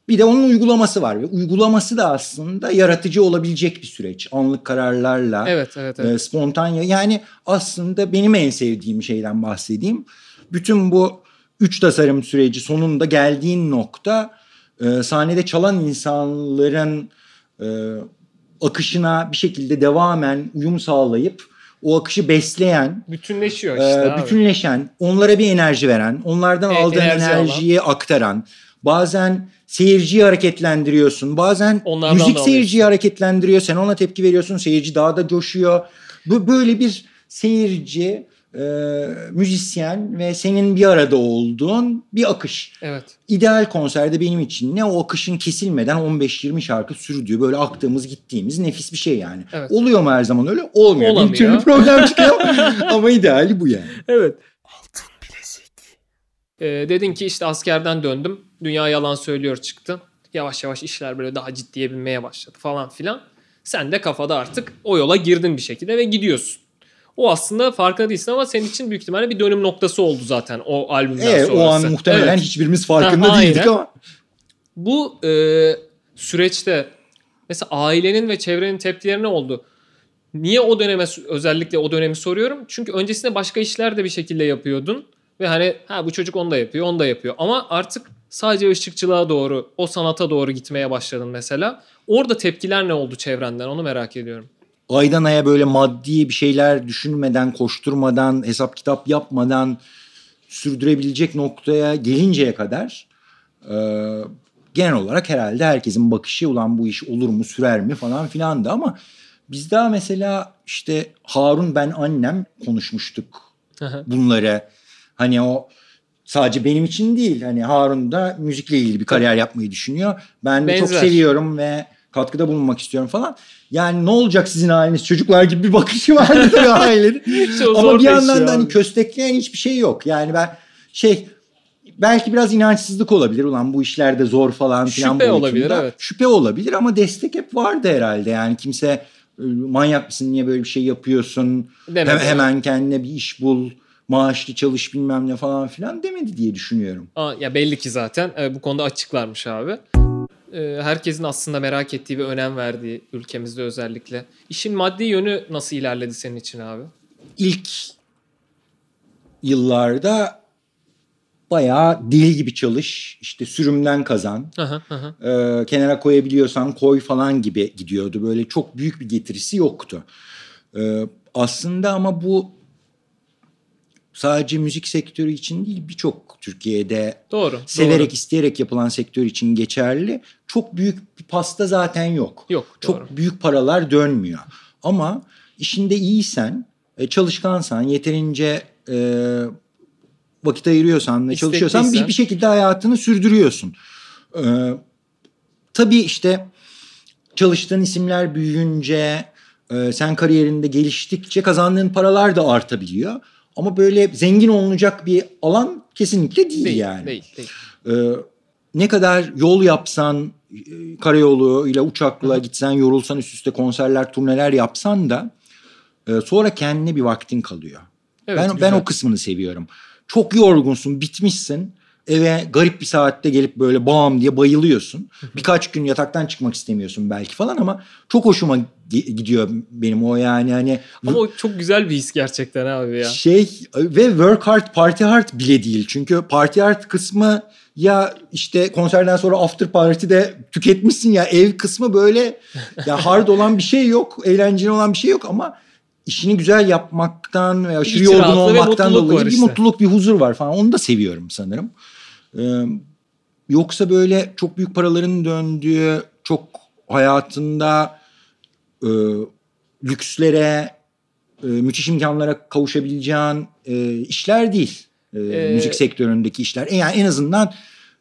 Bir de onun uygulaması var ve uygulaması da aslında yaratıcı olabilecek bir süreç. Anlık kararlarla, evet, evet, evet. E, spontane. Yani aslında benim en sevdiğim şeyden bahsedeyim. Bütün bu üç tasarım süreci sonunda geldiğin nokta e, sahnede çalan insanların e, akışına bir şekilde devamen uyum sağlayıp o akışı besleyen, bütünleşiyor işte. E, bütünleşen, onlara bir enerji veren, onlardan e, aldığın enerji enerjiyi alan. aktaran, bazen seyirciyi hareketlendiriyorsun. Bazen Onlardan müzik seyirciyi hareketlendiriyor. Sen ona tepki veriyorsun. Seyirci daha da coşuyor. Bu böyle bir seyirci, e, müzisyen ve senin bir arada olduğun bir akış. Evet. İdeal konserde benim için ne o akışın kesilmeden 15-20 şarkı sürdüğü böyle aktığımız gittiğimiz nefis bir şey yani. Evet. Oluyor mu her zaman öyle? Olmuyor. Olamıyor. Bir türlü problem çıkıyor ama ideali bu yani. Evet. Altın bilezik. Ee, dedin ki işte askerden döndüm. Dünya yalan söylüyor çıktı. Yavaş yavaş işler böyle daha ciddiye binmeye başladı falan filan. Sen de kafada artık o yola girdin bir şekilde ve gidiyorsun. O aslında farkında değilsin ama senin için büyük ihtimalle bir dönüm noktası oldu zaten o albümden evet, sonrası. O an muhtemelen evet. hiçbirimiz farkında ha, değildik ama. Bu e, süreçte mesela ailenin ve çevrenin tepkileri ne oldu? Niye o döneme özellikle o dönemi soruyorum? Çünkü öncesinde başka işler de bir şekilde yapıyordun. Ve hani ha bu çocuk onu da yapıyor, onu da yapıyor. Ama artık sadece ışıkçılığa doğru, o sanata doğru gitmeye başladın mesela. Orada tepkiler ne oldu çevrenden onu merak ediyorum aydan aya böyle maddi bir şeyler düşünmeden, koşturmadan, hesap kitap yapmadan sürdürebilecek noktaya gelinceye kadar e, genel olarak herhalde herkesin bakışı ulan bu iş olur mu sürer mi falan filan da ama biz daha mesela işte Harun ben annem konuşmuştuk bunları. Hani o sadece benim için değil hani Harun da müzikle ilgili bir kariyer yapmayı düşünüyor. Ben de Benzer. çok seviyorum ve katkıda bulunmak istiyorum falan. Yani ne olacak sizin haliniz çocuklar gibi bir bakışı vardı tabii ailenin. Ama bir yandan da hani köstekleyen hiçbir şey yok. Yani ben şey belki biraz inançsızlık olabilir. Ulan bu işlerde zor falan filan. Şüphe olabilir evet. Şüphe olabilir ama destek hep vardı herhalde. Yani kimse manyak mısın niye böyle bir şey yapıyorsun? Demedi. Hemen kendine bir iş bul maaşlı çalış bilmem ne falan filan demedi diye düşünüyorum. Aa, ya belli ki zaten e, bu konuda açıklarmış abi. E, herkesin aslında merak ettiği ve önem verdiği ülkemizde özellikle. İşin maddi yönü nasıl ilerledi senin için abi? İlk yıllarda bayağı deli gibi çalış. işte sürümden kazan. Aha, aha. Ee, kenara koyabiliyorsan koy falan gibi gidiyordu. Böyle çok büyük bir getirisi yoktu. Ee, aslında ama bu sadece müzik sektörü için değil birçok Türkiye'de doğru, severek doğru. isteyerek yapılan sektör için geçerli. Çok büyük bir pasta zaten yok. Yok. Çok doğru. büyük paralar dönmüyor. Ama işinde iyiysen, e, çalışkansan, yeterince e, vakit ayırıyorsan ve çalışıyorsan bir, bir şekilde hayatını sürdürüyorsun. Ee, tabii işte çalıştığın isimler büyüyünce, e, sen kariyerinde geliştikçe kazandığın paralar da artabiliyor. Ama böyle zengin olunacak bir alan kesinlikle değil, değil yani. Değil, değil. Ee, ne kadar yol yapsan, e, karayolu ile uçakla Hı. gitsen, yorulsan üst üste konserler, turneler yapsan da e, sonra kendine bir vaktin kalıyor. Evet, ben güzel. ben o kısmını seviyorum. Çok yorgunsun, bitmişsin. Eve garip bir saatte gelip böyle bam diye bayılıyorsun. Birkaç gün yataktan çıkmak istemiyorsun belki falan ama çok hoşuma gidiyor benim o yani hani. Ama o çok güzel bir his gerçekten abi ya. Şey ve work hard party hard bile değil. Çünkü party hard kısmı ya işte konserden sonra after party'de tüketmişsin ya ev kısmı böyle ya hard olan bir şey yok. Eğlenceli olan bir şey yok ama işini güzel yapmaktan ve aşırı yorgun olmaktan dolayı işte. bir mutluluk, bir huzur var falan. Onu da seviyorum sanırım. Yoksa böyle çok büyük paraların döndüğü, çok hayatında e, lükslere, e, müthiş imkanlara kavuşabileceğin e, işler değil. E, ee, müzik sektöründeki işler. Yani en azından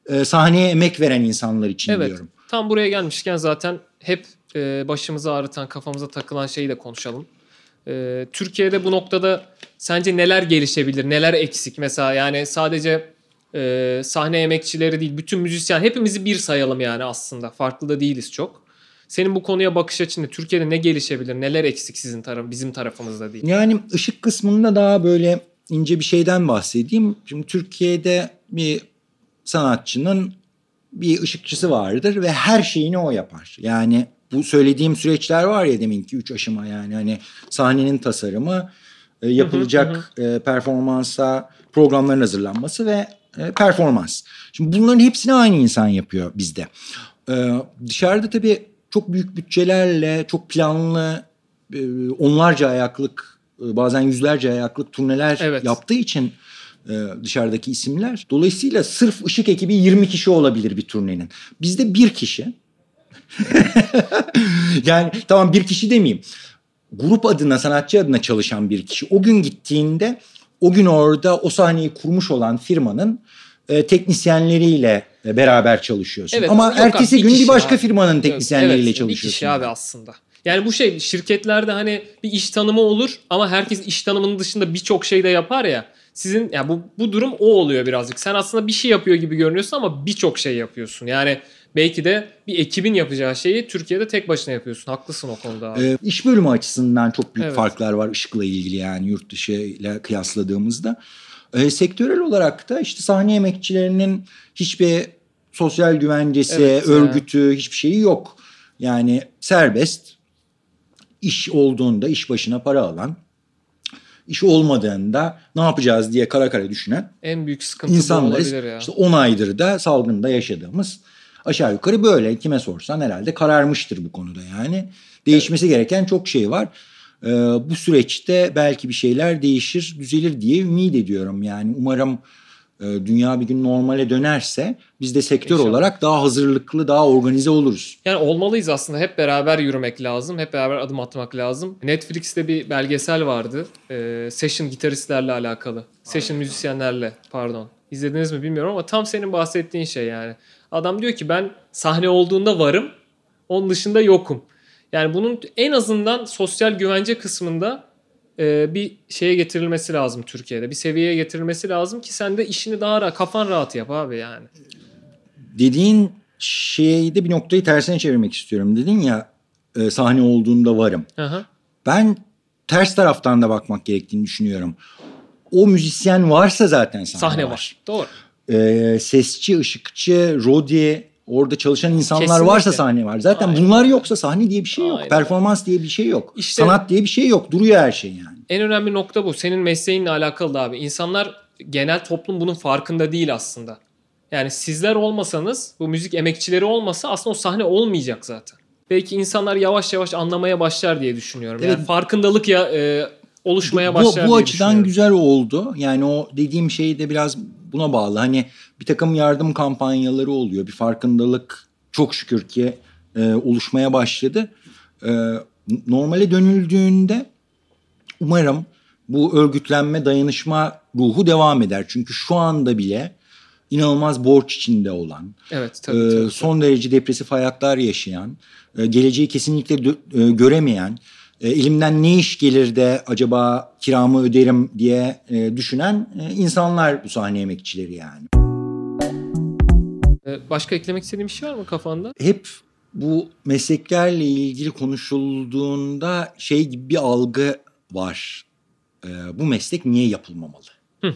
e, sahneye emek veren insanlar için evet, diyorum. Tam buraya gelmişken zaten hep e, başımızı ağrıtan, kafamıza takılan şeyi de konuşalım. E, Türkiye'de bu noktada sence neler gelişebilir, neler eksik? Mesela yani sadece e, sahne emekçileri değil, bütün müzisyen hepimizi bir sayalım yani aslında. Farklı da değiliz çok. Senin bu konuya bakış açın Türkiye'de ne gelişebilir, neler eksik sizin taraf, bizim tarafımızda değil? Yani ışık kısmında daha böyle ince bir şeyden bahsedeyim. Şimdi Türkiye'de bir sanatçının bir ışıkçısı vardır ve her şeyini o yapar. Yani bu söylediğim süreçler var ya deminki üç aşama yani hani sahnenin tasarımı, e, yapılacak e, performansa programların hazırlanması ve e, performans. Şimdi bunların hepsini aynı insan yapıyor bizde. dışarıda tabii çok büyük bütçelerle, çok planlı, onlarca ayaklık, bazen yüzlerce ayaklık turneler evet. yaptığı için dışarıdaki isimler. Dolayısıyla sırf ışık ekibi 20 kişi olabilir bir turnenin. Bizde bir kişi yani tamam bir kişi demeyeyim. Grup adına, sanatçı adına çalışan bir kişi. O gün gittiğinde o gün orada o sahneyi kurmuş olan firmanın e, teknisyenleriyle e, beraber çalışıyorsun. Evet, Ama ertesi gün bir başka abi. firmanın teknisyenleriyle evet, çalışıyorsun. Bir kişi abi aslında. Yani bu şey şirketlerde hani bir iş tanımı olur ama herkes iş tanımının dışında birçok şey de yapar ya. Sizin ya yani bu bu durum o oluyor birazcık. Sen aslında bir şey yapıyor gibi görünüyorsun ama birçok şey yapıyorsun. Yani belki de bir ekibin yapacağı şeyi Türkiye'de tek başına yapıyorsun. Haklısın o konuda abi. Ee, iş bölümü açısından çok büyük evet. farklar var ışıkla ilgili yani yurt dışı ile kıyasladığımızda. Ee, sektörel olarak da işte sahne emekçilerinin hiçbir sosyal güvencesi, evet, örgütü, yani. hiçbir şeyi yok. Yani serbest iş olduğunda iş başına para alan, iş olmadığında ne yapacağız diye kara kara düşünen en büyük sıkıntı insanlarız. ya. İşte 10 aydır da salgında yaşadığımız Aşağı yukarı böyle kime sorsan herhalde kararmıştır bu konuda yani. Değişmesi gereken çok şey var. Ee, bu süreçte belki bir şeyler değişir, düzelir diye ümit ediyorum. Yani umarım e, dünya bir gün normale dönerse biz de sektör İnşallah. olarak daha hazırlıklı, daha organize oluruz. Yani olmalıyız aslında. Hep beraber yürümek lazım. Hep beraber adım atmak lazım. Netflix'te bir belgesel vardı. Ee, session gitaristlerle alakalı. Session müzisyenlerle pardon. İzlediniz mi bilmiyorum ama tam senin bahsettiğin şey yani. Adam diyor ki ben sahne olduğunda varım. Onun dışında yokum. Yani bunun en azından sosyal güvence kısmında e, bir şeye getirilmesi lazım Türkiye'de. Bir seviyeye getirilmesi lazım ki sen de işini daha rahat, kafan rahat yap abi yani. Dediğin şeyde bir noktayı tersine çevirmek istiyorum. Dedin ya e, sahne olduğunda varım. Aha. Ben ters taraftan da bakmak gerektiğini düşünüyorum. O müzisyen varsa zaten sahne, sahne var. var. Doğru e, sesçi, ışıkçı, rodi, orada çalışan insanlar Kesinlikle. varsa sahne var. Zaten Aynen. bunlar yoksa sahne diye bir şey yok. Aynen. Performans diye bir şey yok. İşte, Sanat diye bir şey yok. Duruyor her şey yani. En önemli nokta bu. Senin mesleğinle alakalı da abi. İnsanlar genel toplum bunun farkında değil aslında. Yani sizler olmasanız, bu müzik emekçileri olmasa aslında o sahne olmayacak zaten. Belki insanlar yavaş yavaş anlamaya başlar diye düşünüyorum. Evet. Yani farkındalık ya e, oluşmaya başlar bu, bu açıdan güzel oldu. Yani o dediğim şey de biraz buna bağlı. Hani bir takım yardım kampanyaları oluyor. Bir farkındalık çok şükür ki e, oluşmaya başladı. E, normale dönüldüğünde umarım bu örgütlenme, dayanışma ruhu devam eder. Çünkü şu anda bile inanılmaz borç içinde olan, evet, tabii, e, tabii, son derece depresif hayatlar yaşayan, e, geleceği kesinlikle dö- e, göremeyen, e, elimden ne iş gelir de acaba kiramı öderim diye e, düşünen e, insanlar bu sahne emekçileri yani. E, başka eklemek istediğin bir şey var mı kafanda? Hep bu mesleklerle ilgili konuşulduğunda şey gibi bir algı var. E, bu meslek niye yapılmamalı?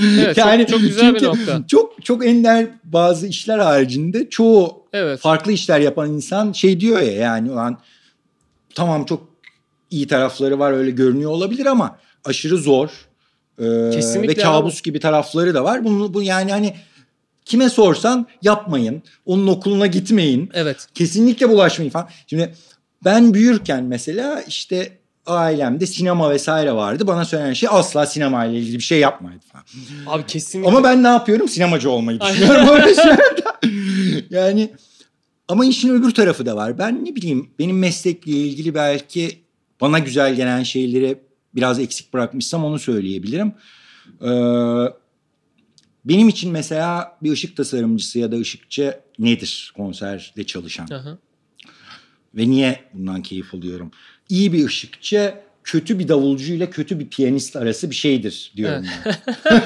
evet, yani çok, çok güzel bir nokta. Çok çok ender bazı işler haricinde çoğu evet. farklı işler yapan insan şey diyor ya yani ulan tamam çok iyi tarafları var öyle görünüyor olabilir ama aşırı zor. Kesinlikle ve kabus abi. gibi tarafları da var. Bunu bu yani hani kime sorsan yapmayın. Onun okuluna gitmeyin. Evet. Kesinlikle bulaşmayın falan. Şimdi ben büyürken mesela işte ailemde sinema vesaire vardı. Bana söylenen şey asla sinema ile ilgili bir şey yapmayın falan. Abi kesinlikle. Ama ben ne yapıyorum? Sinemacı olmayı düşünüyorum yani ama işin öbür tarafı da var. Ben ne bileyim benim meslekle ilgili belki bana güzel gelen şeyleri biraz eksik bırakmışsam onu söyleyebilirim. Ee, benim için mesela bir ışık tasarımcısı ya da ışıkçı nedir konserde çalışan? Hı Ve niye bundan keyif alıyorum? İyi bir ışıkçı kötü bir davulcu ile kötü bir piyanist arası bir şeydir diyorum ben.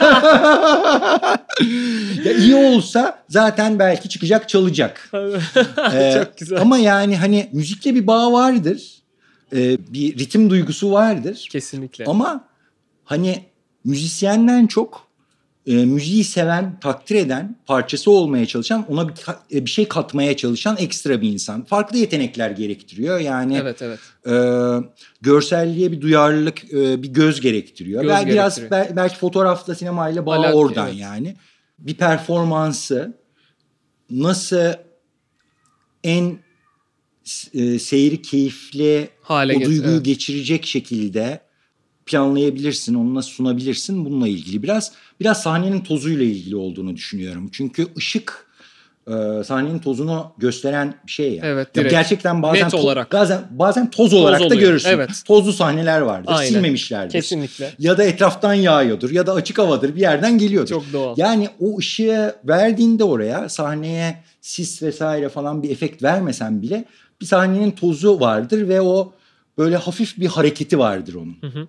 ya iyi olsa zaten belki çıkacak çalacak. ee, Çok güzel. Ama yani hani müzikle bir bağ vardır. Ee, bir ritim duygusu vardır. Kesinlikle. Ama hani müzisyenden çok e, müziği seven, takdir eden, parçası olmaya çalışan, ona bir, e, bir şey katmaya çalışan ekstra bir insan. Farklı yetenekler gerektiriyor. Yani evet, evet. E, görselliğe bir duyarlılık, e, bir göz gerektiriyor. Göz belki gerektiriyor. biraz belki fotoğrafla sinemayla bağ Alak, oradan evet. yani. Bir performansı nasıl en e, seyri keyifli Hale o duyguyu evet. geçirecek şekilde planlayabilirsin, onu nasıl sunabilirsin bununla ilgili biraz biraz sahnenin tozuyla ilgili olduğunu düşünüyorum. Çünkü ışık e, sahnenin tozunu gösteren bir şey ya. Evet, ya gerçekten bazen Net olarak. bazen bazen toz olarak toz da görürsün. Evet. Tozlu sahneler vardır. Aynen. Silmemişlerdir. Kesinlikle. Ya da etraftan yağıyordur ya da açık havadır bir yerden geliyordur. Çok doğal. Yani o ışığı verdiğinde oraya sahneye sis vesaire falan bir efekt vermesen bile bir sahnenin tozu vardır ve o böyle hafif bir hareketi vardır onun. Hı hı.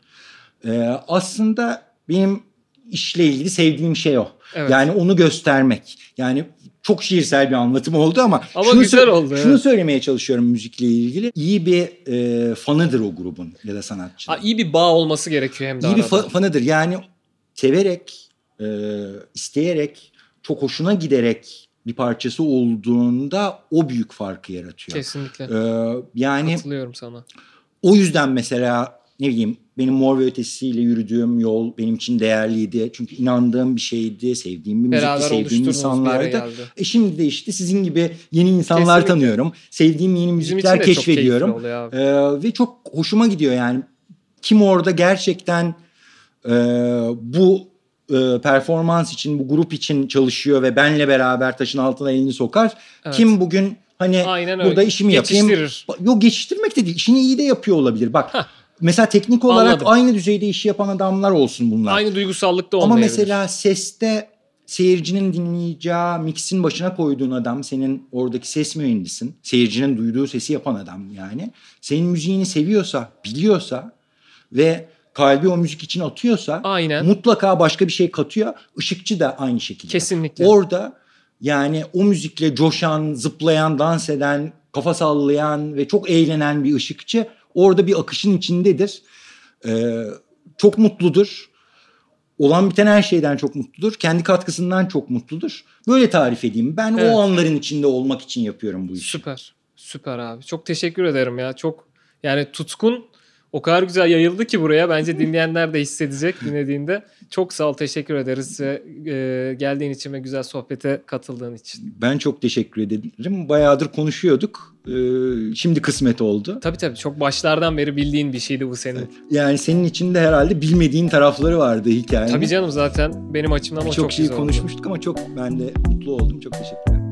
Ee, aslında benim işle ilgili sevdiğim şey o. Evet. Yani onu göstermek. Yani çok şiirsel bir anlatım oldu ama, ama şunu, güzel oldu. Şunu evet. söylemeye çalışıyorum müzikle ilgili. İyi bir e, fanıdır o grubun ya da sanatçının. İyi bir bağ olması gerekiyor hem de İyi bir fa- fanıdır. Yani severek, e, isteyerek, çok hoşuna giderek bir parçası olduğunda o büyük farkı yaratıyor. Kesinlikle. Ee, yani Katılıyorum sana. O yüzden mesela ne bileyim benim Mor ve Ötesi'yle yürüdüğüm yol benim için değerliydi. Çünkü inandığım bir şeydi, sevdiğim bir müzikti, sevdiğim insanlardı. E şimdi de işte sizin gibi yeni insanlar Kesinlikle. tanıyorum. Sevdiğim yeni müzikler keşfediyorum. Çok ee, ve çok hoşuma gidiyor yani. Kim orada gerçekten e, bu e, performans için, bu grup için çalışıyor ve benle beraber taşın altına elini sokar. Evet. Kim bugün hani Aynen burada öyle. işimi yapayım. Yok geçiştirmek de değil. İşini iyi de yapıyor olabilir. Bak Heh. mesela teknik olarak Anladım. aynı düzeyde işi yapan adamlar olsun bunlar. Aynı duygusallıkta olmayabilir. Ama mesela seste seyircinin dinleyeceği mixin başına koyduğun adam senin oradaki ses mühendisin. Seyircinin duyduğu sesi yapan adam yani. Senin müziğini seviyorsa, biliyorsa ve kalbi o müzik için atıyorsa Aynen. mutlaka başka bir şey katıyor. Işıkçı da aynı şekilde. Kesinlikle. Orada yani o müzikle coşan, zıplayan, dans eden, kafa sallayan ve çok eğlenen bir ışıkçı orada bir akışın içindedir. Ee, çok mutludur. Olan biten her şeyden çok mutludur. Kendi katkısından çok mutludur. Böyle tarif edeyim. Ben evet. o anların içinde olmak için yapıyorum bu işi. Süper. Süper abi. Çok teşekkür ederim ya. Çok yani tutkun o kadar güzel yayıldı ki buraya. Bence dinleyenler de hissedecek dinlediğinde. Çok sağ ol, teşekkür ederiz ve e, geldiğin için ve güzel sohbete katıldığın için. Ben çok teşekkür ederim. Bayağıdır konuşuyorduk. Ee, şimdi kısmet oldu. Tabii tabii. Çok başlardan beri bildiğin bir şeydi bu senin. Yani senin içinde herhalde bilmediğin tarafları vardı hikayenin. Tabii canım zaten benim açımdan o çok, çok şey konuşmuştuk ama çok ben de mutlu oldum. Çok teşekkürler.